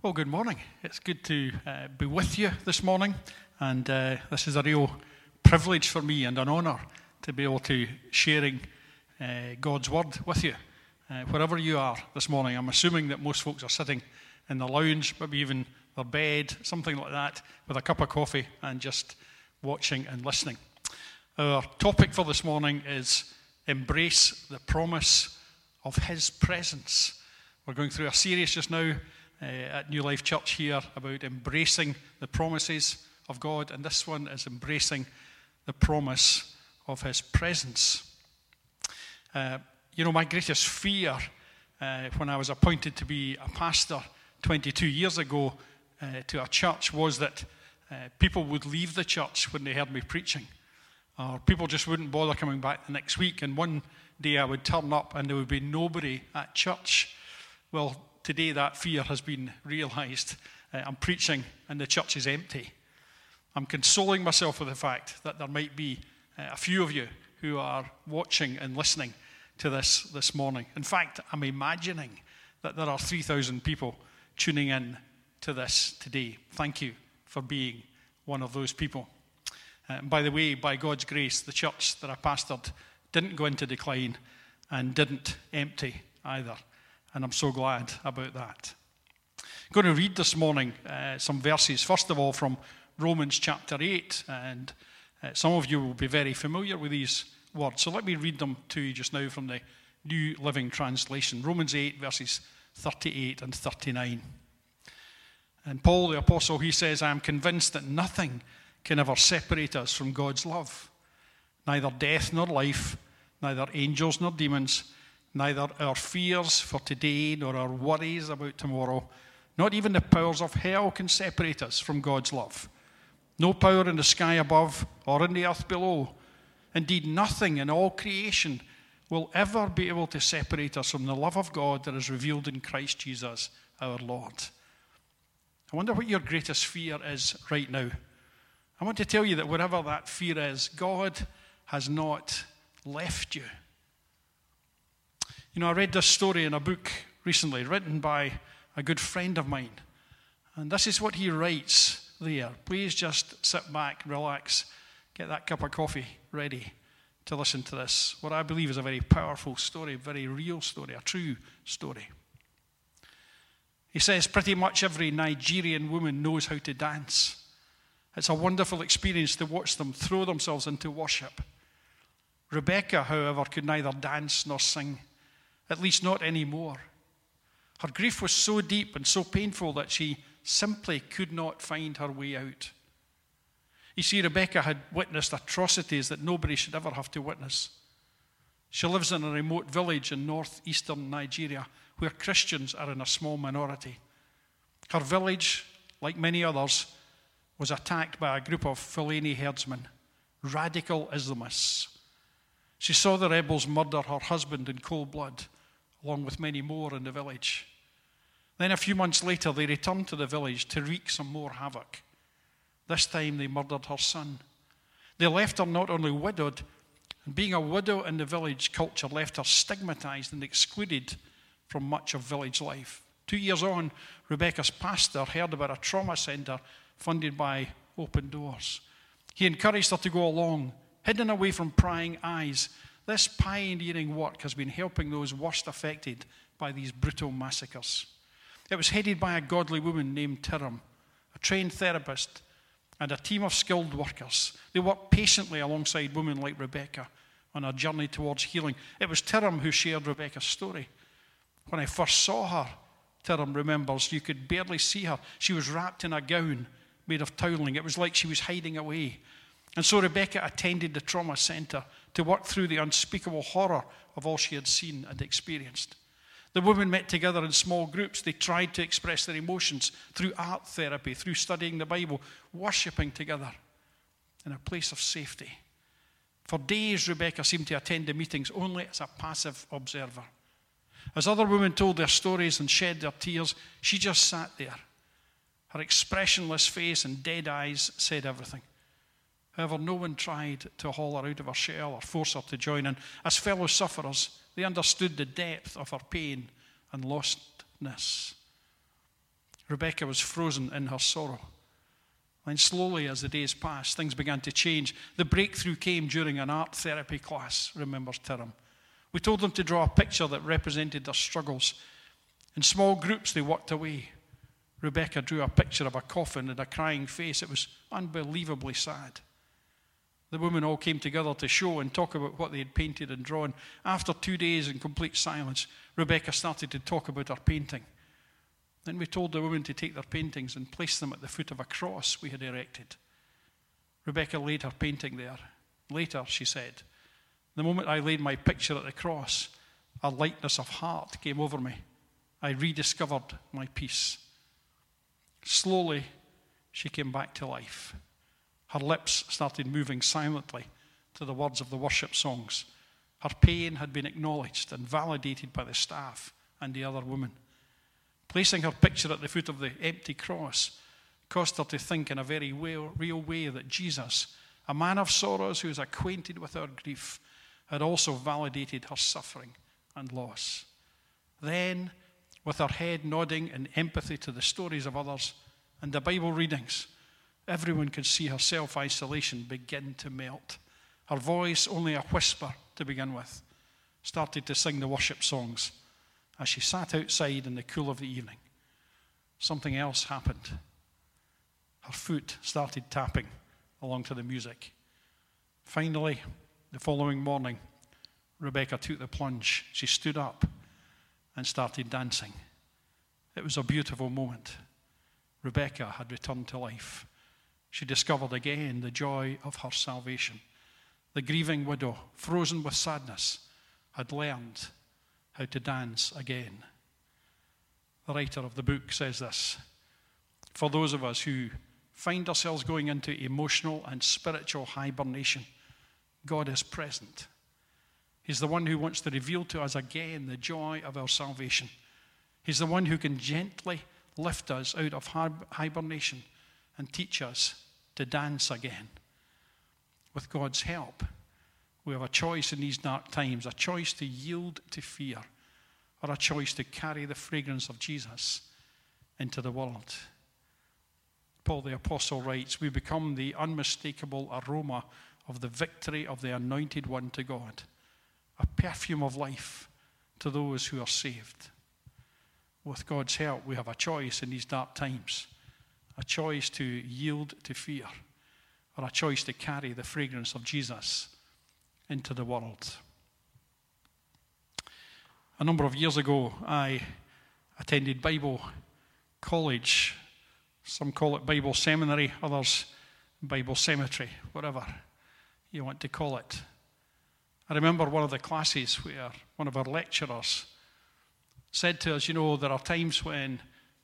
Well, good morning. It's good to uh, be with you this morning, and uh, this is a real privilege for me and an honour to be able to sharing uh, God's word with you, uh, wherever you are this morning. I'm assuming that most folks are sitting in the lounge, maybe even their bed, something like that, with a cup of coffee and just watching and listening. Our topic for this morning is embrace the promise of His presence. We're going through a series just now uh, at New Life Church here about embracing the promises of God, and this one is embracing the promise of His presence. Uh, you know, my greatest fear uh, when I was appointed to be a pastor 22 years ago uh, to a church was that uh, people would leave the church when they heard me preaching, or people just wouldn't bother coming back the next week. And one day I would turn up and there would be nobody at church. Well, today that fear has been realized. Uh, I'm preaching and the church is empty. I'm consoling myself with the fact that there might be uh, a few of you who are watching and listening to this this morning. In fact, I'm imagining that there are 3,000 people tuning in to this today. Thank you for being one of those people. Uh, by the way, by God's grace, the church that I pastored didn't go into decline and didn't empty either and I'm so glad about that. I'm going to read this morning uh, some verses, first of all, from Romans chapter 8, and uh, some of you will be very familiar with these words. So let me read them to you just now from the New Living Translation Romans 8, verses 38 and 39. And Paul the Apostle, he says, I am convinced that nothing can ever separate us from God's love, neither death nor life, neither angels nor demons neither our fears for today nor our worries about tomorrow, not even the powers of hell can separate us from God's love. No power in the sky above or in the earth below. Indeed, nothing in all creation will ever be able to separate us from the love of God that is revealed in Christ Jesus our Lord. I wonder what your greatest fear is right now. I want to tell you that whatever that fear is, God has not left you. You know, I read this story in a book recently written by a good friend of mine. And this is what he writes there. Please just sit back, relax, get that cup of coffee ready to listen to this. What I believe is a very powerful story, a very real story, a true story. He says pretty much every Nigerian woman knows how to dance. It's a wonderful experience to watch them throw themselves into worship. Rebecca, however, could neither dance nor sing at least not anymore. Her grief was so deep and so painful that she simply could not find her way out. You see, Rebecca had witnessed atrocities that nobody should ever have to witness. She lives in a remote village in northeastern Nigeria where Christians are in a small minority. Her village, like many others, was attacked by a group of Fulani herdsmen, radical Islamists. She saw the rebels murder her husband in cold blood along with many more in the village. Then a few months later, they returned to the village to wreak some more havoc. This time they murdered her son. They left her not only widowed, and being a widow in the village culture left her stigmatized and excluded from much of village life. Two years on, Rebecca's pastor heard about a trauma centre funded by Open Doors. He encouraged her to go along, hidden away from prying eyes, this pioneering work has been helping those worst affected by these brutal massacres. It was headed by a godly woman named Tiram, a trained therapist, and a team of skilled workers. They worked patiently alongside women like Rebecca on a journey towards healing. It was Tiram who shared Rebecca's story. When I first saw her, Tiram remembers, you could barely see her. She was wrapped in a gown made of toweling. It was like she was hiding away. And so Rebecca attended the trauma centre to work through the unspeakable horror of all she had seen and experienced. The women met together in small groups. They tried to express their emotions through art therapy, through studying the Bible, worshipping together in a place of safety. For days, Rebecca seemed to attend the meetings only as a passive observer. As other women told their stories and shed their tears, she just sat there. Her expressionless face and dead eyes said everything. However, no one tried to haul her out of her shell or force her to join in. As fellow sufferers, they understood the depth of her pain and lostness. Rebecca was frozen in her sorrow. And slowly, as the days passed, things began to change. The breakthrough came during an art therapy class, remembers Tiram. We told them to draw a picture that represented their struggles. In small groups, they worked away. Rebecca drew a picture of a coffin and a crying face. It was unbelievably sad. The women all came together to show and talk about what they had painted and drawn. After two days in complete silence, Rebecca started to talk about her painting. Then we told the women to take their paintings and place them at the foot of a cross we had erected. Rebecca laid her painting there. Later, she said, The moment I laid my picture at the cross, a lightness of heart came over me. I rediscovered my peace. Slowly, she came back to life. Her lips started moving silently to the words of the worship songs. Her pain had been acknowledged and validated by the staff and the other women. Placing her picture at the foot of the empty cross caused her to think in a very real way that Jesus, a man of sorrows who is acquainted with our grief, had also validated her suffering and loss. Then, with her head nodding in empathy to the stories of others and the Bible readings, everyone could see her self isolation begin to melt. Her voice, only a whisper to begin with, started to sing the worship songs as she sat outside in the cool of the evening. Something else happened. Her foot started tapping along to the music. Finally, the following morning, Rebecca took the plunge. She stood up and started dancing. It was a beautiful moment. Rebecca had returned to life. She discovered again the joy of her salvation. The grieving widow, frozen with sadness, had learned how to dance again. The writer of the book says this For those of us who find ourselves going into emotional and spiritual hibernation, God is present. He's the one who wants to reveal to us again the joy of our salvation. He's the one who can gently lift us out of hibernation and teach us to dance again. With God's help, we have a choice in these dark times a choice to yield to fear or a choice to carry the fragrance of Jesus into the world. Paul the Apostle writes, We become the unmistakable aroma of the victory of the Anointed One to God, a perfume of life to those who are saved. With God's help, we have a choice in these dark times a choice to yield to fear, or a choice to carry the fragrance of Jesus into the world. A number of years ago, I attended Bible college. Some call it Bible seminary, others Bible cemetery, whatever you want to call it. I remember one of the classes where one of our lecturers said to us, You know, there are times when,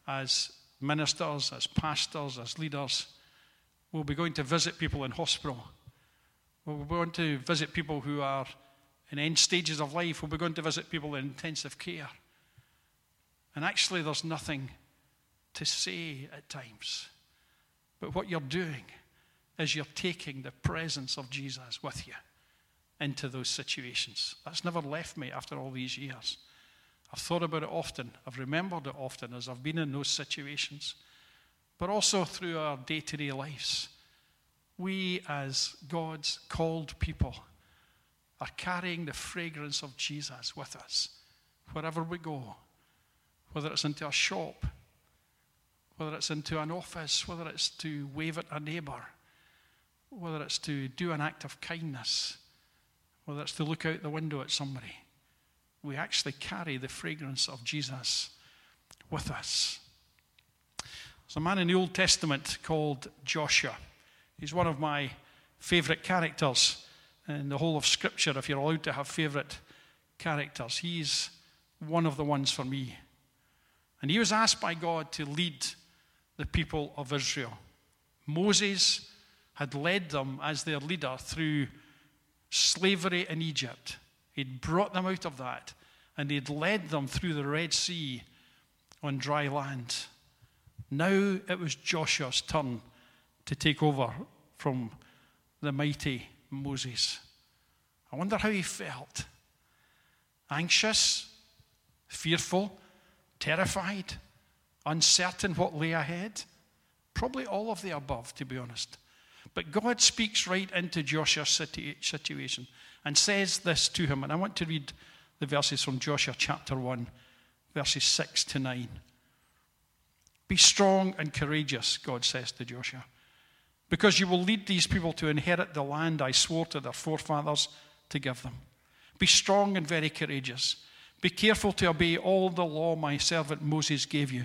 as ministers, as pastors, as leaders, we'll be going to visit people in hospital. We'll be going to visit people who are in end stages of life. We'll be going to visit people in intensive care. And actually, there's nothing to say at times. But what you're doing is you're taking the presence of Jesus with you into those situations. That's never left me after all these years. I've thought about it often. I've remembered it often as I've been in those situations. But also through our day to day lives. We, as God's called people, are carrying the fragrance of Jesus with us wherever we go, whether it's into a shop, whether it's into an office, whether it's to wave at a neighbor, whether it's to do an act of kindness, whether it's to look out the window at somebody we actually carry the fragrance of Jesus with us. There's a man in the Old Testament called Joshua. He's one of my favorite characters in the whole of Scripture, if you're allowed to have favorite characters. He's one of the ones for me. And he was asked by God to lead the people of Israel. Moses had led them as their leader through slavery in Egypt. He'd brought them out of that, and he'd led them through the Red Sea on dry land. Now it was Joshua's turn to take over from the mighty Moses. I wonder how he felt. Anxious, fearful, terrified, uncertain what lay ahead? Probably all of the above, to be honest. But God speaks right into Joshua's situation and says this to him. And I want to read the verses from Joshua chapter 1, verses 6 to 9. Be strong and courageous, God says to Joshua, because you will lead these people to inherit the land I swore to their forefathers to give them. Be strong and very courageous. Be careful to obey all the law my servant Moses gave you.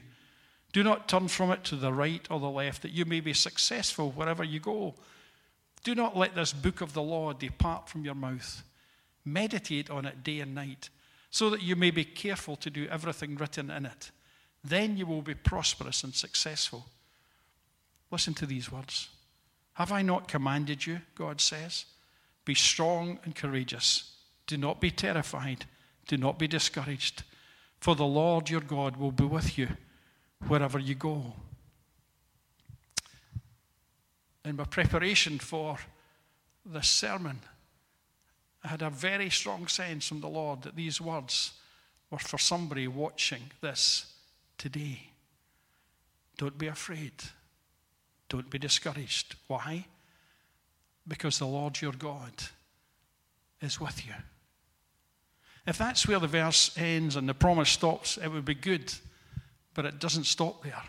Do not turn from it to the right or the left, that you may be successful wherever you go. Do not let this book of the law depart from your mouth. Meditate on it day and night, so that you may be careful to do everything written in it. Then you will be prosperous and successful. Listen to these words Have I not commanded you, God says? Be strong and courageous. Do not be terrified. Do not be discouraged. For the Lord your God will be with you wherever you go. In my preparation for this sermon, I had a very strong sense from the Lord that these words were for somebody watching this today. Don't be afraid. Don't be discouraged. Why? Because the Lord your God is with you. If that's where the verse ends and the promise stops, it would be good but it doesn't stop there.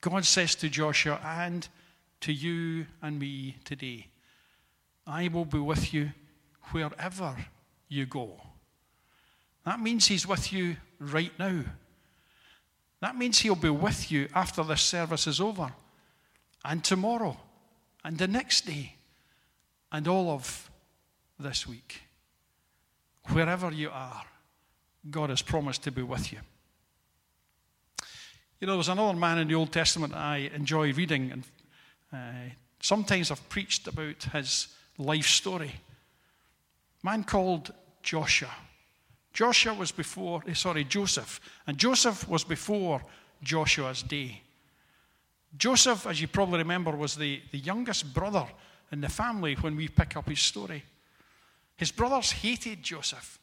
God says to Joshua and to you and me today, I will be with you wherever you go. That means He's with you right now. That means He'll be with you after this service is over, and tomorrow, and the next day, and all of this week. Wherever you are, God has promised to be with you. You know, there was another man in the Old Testament I enjoy reading, and uh, sometimes I've preached about his life story. A man called Joshua. Joshua was before, eh, sorry, Joseph, and Joseph was before Joshua's day. Joseph, as you probably remember, was the, the youngest brother in the family when we pick up his story. His brothers hated Joseph,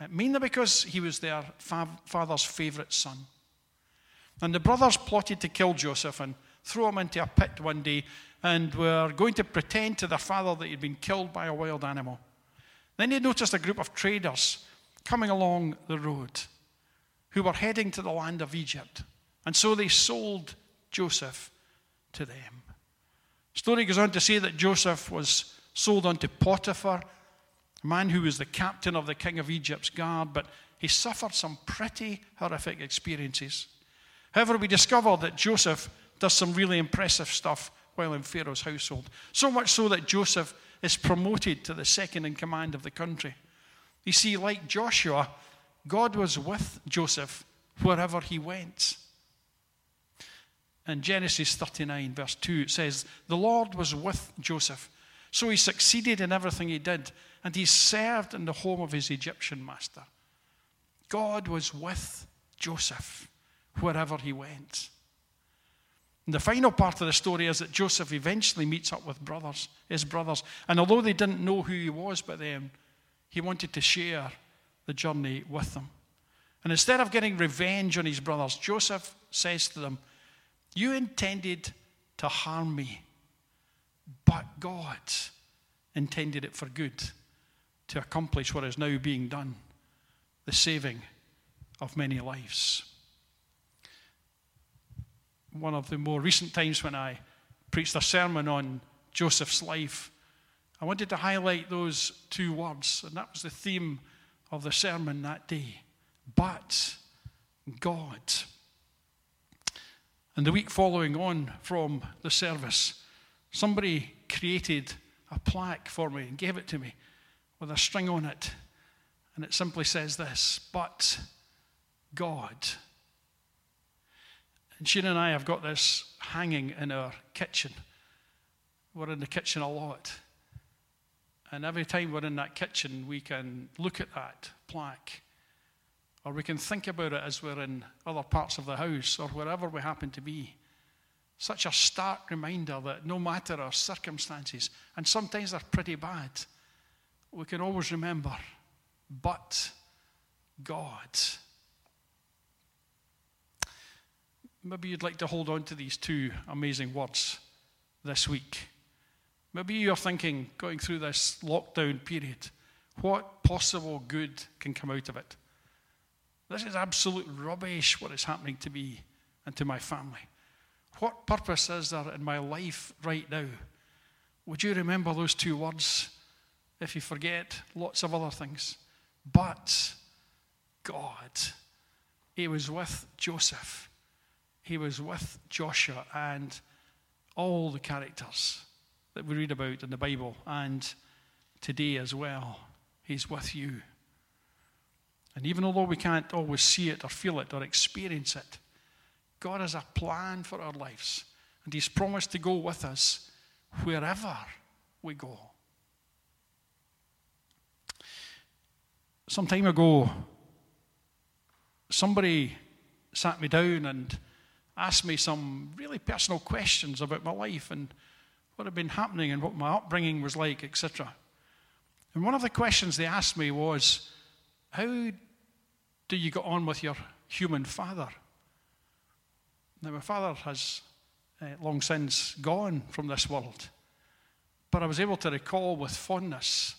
uh, mainly because he was their fa- father's favorite son. And the brothers plotted to kill Joseph and throw him into a pit one day and were going to pretend to their father that he'd been killed by a wild animal. Then they noticed a group of traders coming along the road who were heading to the land of Egypt. And so they sold Joseph to them. Story goes on to say that Joseph was sold unto Potiphar, a man who was the captain of the king of Egypt's guard, but he suffered some pretty horrific experiences. However, we discover that Joseph does some really impressive stuff while in Pharaoh's household. So much so that Joseph is promoted to the second in command of the country. You see, like Joshua, God was with Joseph wherever he went. In Genesis 39, verse 2, it says, The Lord was with Joseph, so he succeeded in everything he did, and he served in the home of his Egyptian master. God was with Joseph wherever he went. And the final part of the story is that Joseph eventually meets up with brothers, his brothers. And although they didn't know who he was by then, he wanted to share the journey with them. And instead of getting revenge on his brothers, Joseph says to them, You intended to harm me, but God intended it for good to accomplish what is now being done the saving of many lives one of the more recent times when I preached a sermon on Joseph's life, I wanted to highlight those two words, and that was the theme of the sermon that day. But God. And the week following on from the service, somebody created a plaque for me and gave it to me with a string on it. And it simply says this But God. And Sheena and I have got this hanging in our kitchen. We're in the kitchen a lot. And every time we're in that kitchen, we can look at that plaque. Or we can think about it as we're in other parts of the house or wherever we happen to be. Such a stark reminder that no matter our circumstances, and sometimes they're pretty bad, we can always remember, but God maybe you'd like to hold on to these two amazing words this week. Maybe you're thinking, going through this lockdown period, what possible good can come out of it? This is absolute rubbish what is happening to me and to my family. What purpose is there in my life right now? Would you remember those two words if you forget lots of other things? But God, He was with Joseph, He was with Joshua, and all the characters that we read about in the Bible, and today as well. He's with you. And even although we can't always see it or feel it or experience it, God has a plan for our lives. And He's promised to go with us wherever we go. Some time ago, somebody sat me down and asked me some really personal questions about my life and what had been happening and what my upbringing was like, etc. And one of the questions they asked me was, How do you get on with your human father? Now, my father has uh, long since gone from this world, but I was able to recall with fondness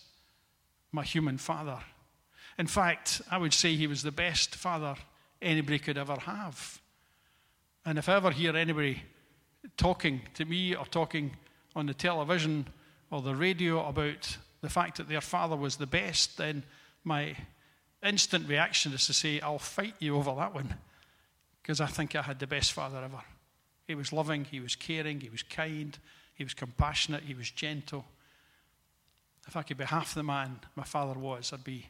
my human father. In fact, I would say he was the best father anybody could ever have. And if I ever hear anybody talking to me or talking on the television or the radio about the fact that their father was the best, then my instant reaction is to say, I'll fight you over that one because I think I had the best father ever. He was loving, he was caring, he was kind, he was compassionate, he was gentle. If I could be half the man my father was, I'd be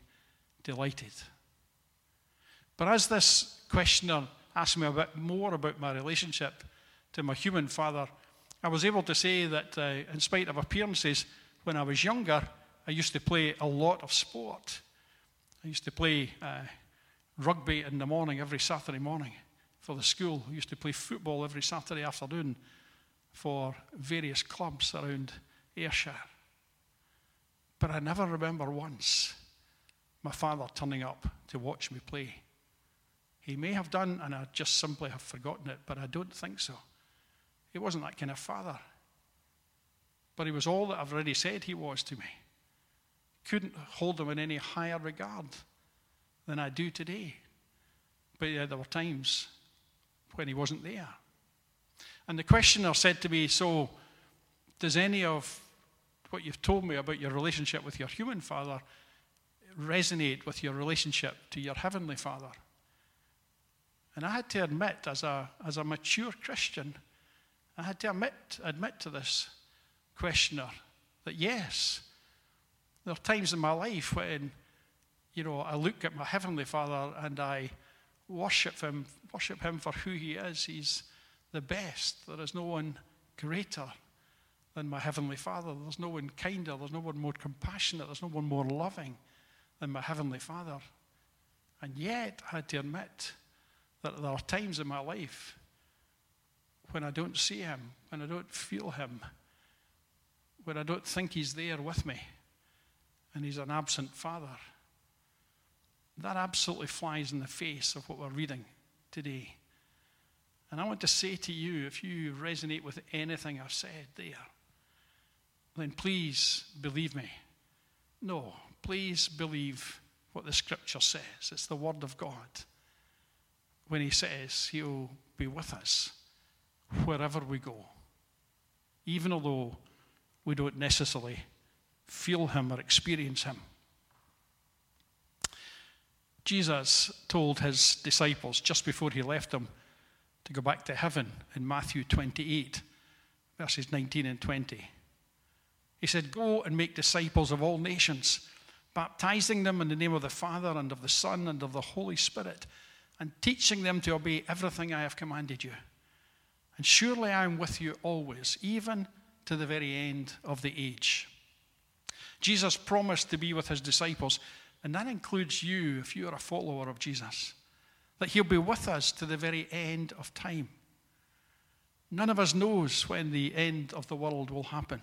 delighted. But as this questioner asked me a bit more about my relationship to my human father, I was able to say that, uh, in spite of appearances, when I was younger, I used to play a lot of sport. I used to play uh, rugby in the morning every Saturday morning for the school. I used to play football every Saturday afternoon for various clubs around Ayrshire. But I never remember once my father turning up to watch me play. He may have done, and I just simply have forgotten it, but I don't think so. He wasn't that kind of father. But he was all that I've already said he was to me. Couldn't hold him in any higher regard than I do today. But yeah, there were times when he wasn't there. And the questioner said to me, So, does any of what you've told me about your relationship with your human father resonate with your relationship to your heavenly father? And I had to admit, as a, as a mature Christian, I had to admit, admit to this questioner that yes, there are times in my life when, you know, I look at my Heavenly Father and I worship Him, worship Him for who He is. He's the best. There is no one greater than my Heavenly Father. There's no one kinder. There's no one more compassionate. There's no one more loving than my Heavenly Father. And yet, I had to admit that there are times in my life when I don't see Him, when I don't feel Him, when I don't think He's there with me and he's an absent father. That absolutely flies in the face of what we're reading today. And I want to say to you if you resonate with anything I've said there, then please believe me. No, please believe what the scripture says. It's the word of God. When he says he'll be with us wherever we go, even although we don't necessarily feel Him or experience Him. Jesus told his disciples just before he left them to go back to heaven in Matthew 28, verses 19 and 20. He said, Go and make disciples of all nations, baptizing them in the name of the Father and of the Son and of the Holy Spirit, and teaching them to obey everything I have commanded you. And surely I am with you always, even to the very end of the age. Jesus promised to be with his disciples, and that includes you if you are a follower of Jesus, that he'll be with us to the very end of time. None of us knows when the end of the world will happen.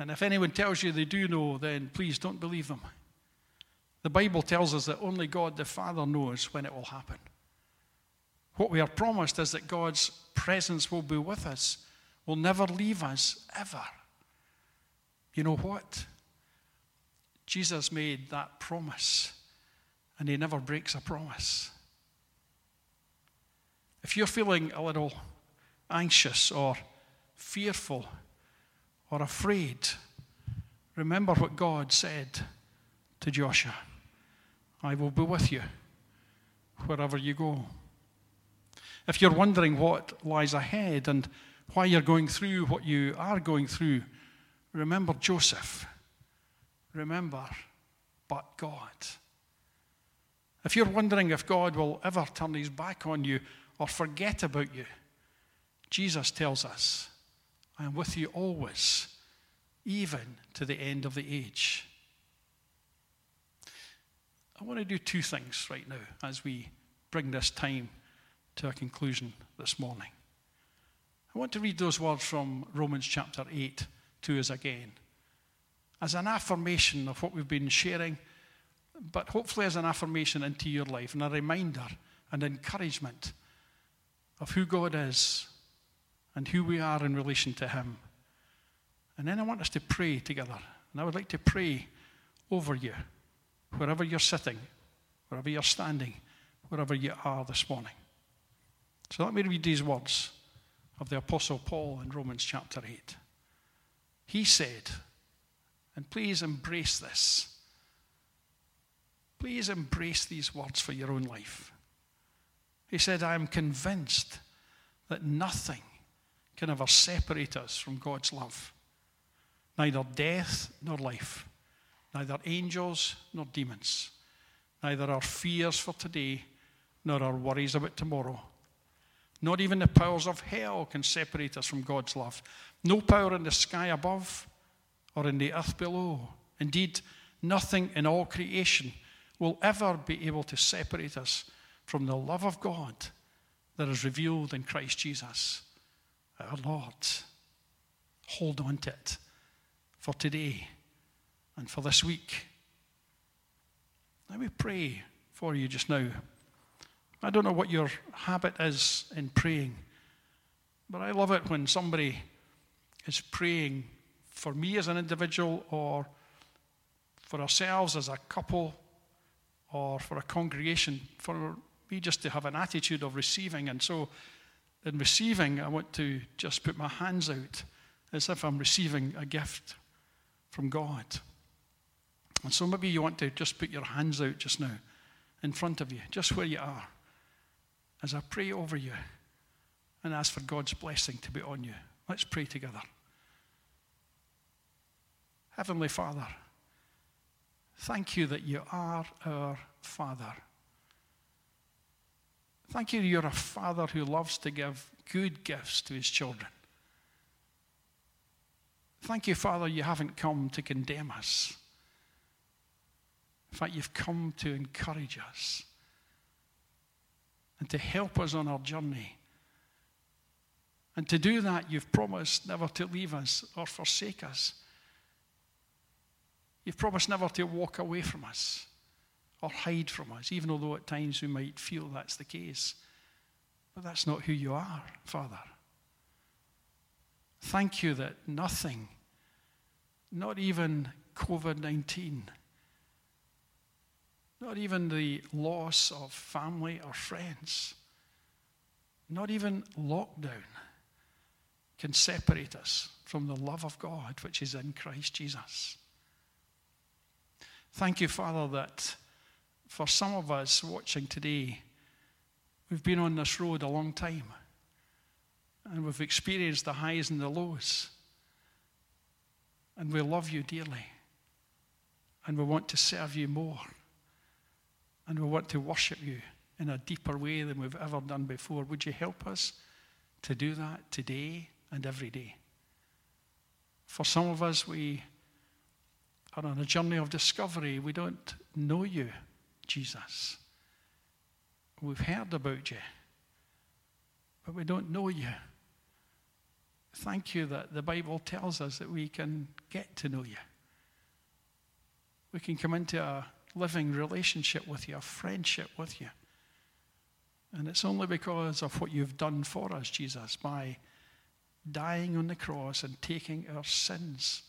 And if anyone tells you they do know, then please don't believe them. The Bible tells us that only God the Father knows when it will happen. What we are promised is that God's presence will be with us, will never leave us ever. You know what? Jesus made that promise, and he never breaks a promise. If you're feeling a little anxious or fearful or afraid, remember what God said to Joshua I will be with you wherever you go. If you're wondering what lies ahead and why you're going through what you are going through, remember Joseph. Remember, but God. If you're wondering if God will ever turn his back on you or forget about you, Jesus tells us, I am with you always, even to the end of the age. I want to do two things right now as we bring this time to a conclusion this morning. I want to read those words from Romans chapter 8 to us again as an affirmation of what we've been sharing, but hopefully as an affirmation into your life and a reminder and encouragement of who God is and who we are in relation to Him. And then I want us to pray together. And I would like to pray over you, wherever you're sitting, wherever you're standing, wherever you are this morning. So let me read these words of the Apostle Paul in Romans chapter 8. He said, and please embrace this. Please embrace these words for your own life. He said, I am convinced that nothing can ever separate us from God's love. Neither death nor life, neither angels nor demons, neither our fears for today nor our worries about tomorrow not even the powers of hell can separate us from God's love. No power in the sky above or in the earth below. Indeed, nothing in all creation will ever be able to separate us from the love of God that is revealed in Christ Jesus, our Lord. Hold on to it for today and for this week. Let me pray for you just now. I don't know what your habit is in praying, but I love it when somebody is praying for me as an individual or for ourselves as a couple or for a congregation, for me just to have an attitude of receiving. And so, in receiving, I want to just put my hands out as if I'm receiving a gift from God. And so, maybe you want to just put your hands out just now in front of you, just where you are as I pray over you and ask for God's blessing to be on you. Let's pray together. Heavenly Father, thank you that you are our Father. Thank you you're a Father who loves to give good gifts to his children. Thank you, Father, you haven't come to condemn us. In fact, you've come to encourage us and to help us on our journey. And to do that, you've promised never to leave us or forsake us. You've promised never to walk away from us or hide from us, even although at times we might feel that's the case. But that's not who you are, Father. Thank you that nothing, not even COVID 19, not even the loss of family or friends, not even lockdown can separate us from the love of God which is in Christ Jesus. Thank you, Father, that for some of us watching today, we've been on this road a long time and we've experienced the highs and the lows. And we love you dearly and we want to serve you more. And we want to worship you in a deeper way than we've ever done before. Would you help us to do that today and every day? For some of us, we are on a journey of discovery. We don't know you, Jesus. We've heard about you, but we don't know you. Thank you that the Bible tells us that we can get to know you. We can come into a living relationship with you, a friendship with you. And it's only because of what you've done for us, Jesus, by dying on the cross and taking our sins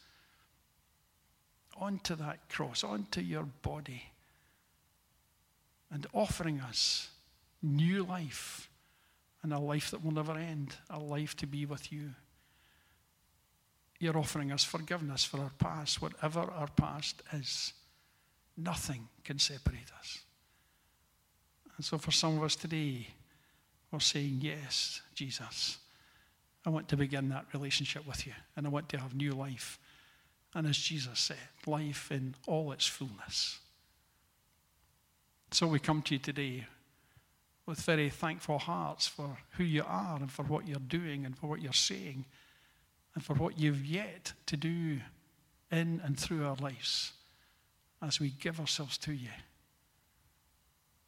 onto that cross, onto your body, and offering us new life and a life that will never end, a life to be with you. You're offering us forgiveness for our past, whatever our past is. Nothing can separate us. And so, for some of us today, we're saying, Yes, Jesus, I want to begin that relationship with you, and I want to have new life. And as Jesus said, life in all its fullness. So we come to you today with very thankful hearts for who you are and for what you're doing and for what you're saying and for what you've yet to do in and through our lives as we give ourselves to you.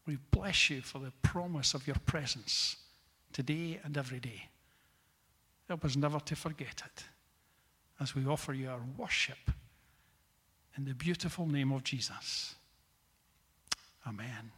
We bless you for the promise of your presence today and every day. Help us never to forget it as we offer you our worship in the beautiful name of Jesus. Amen.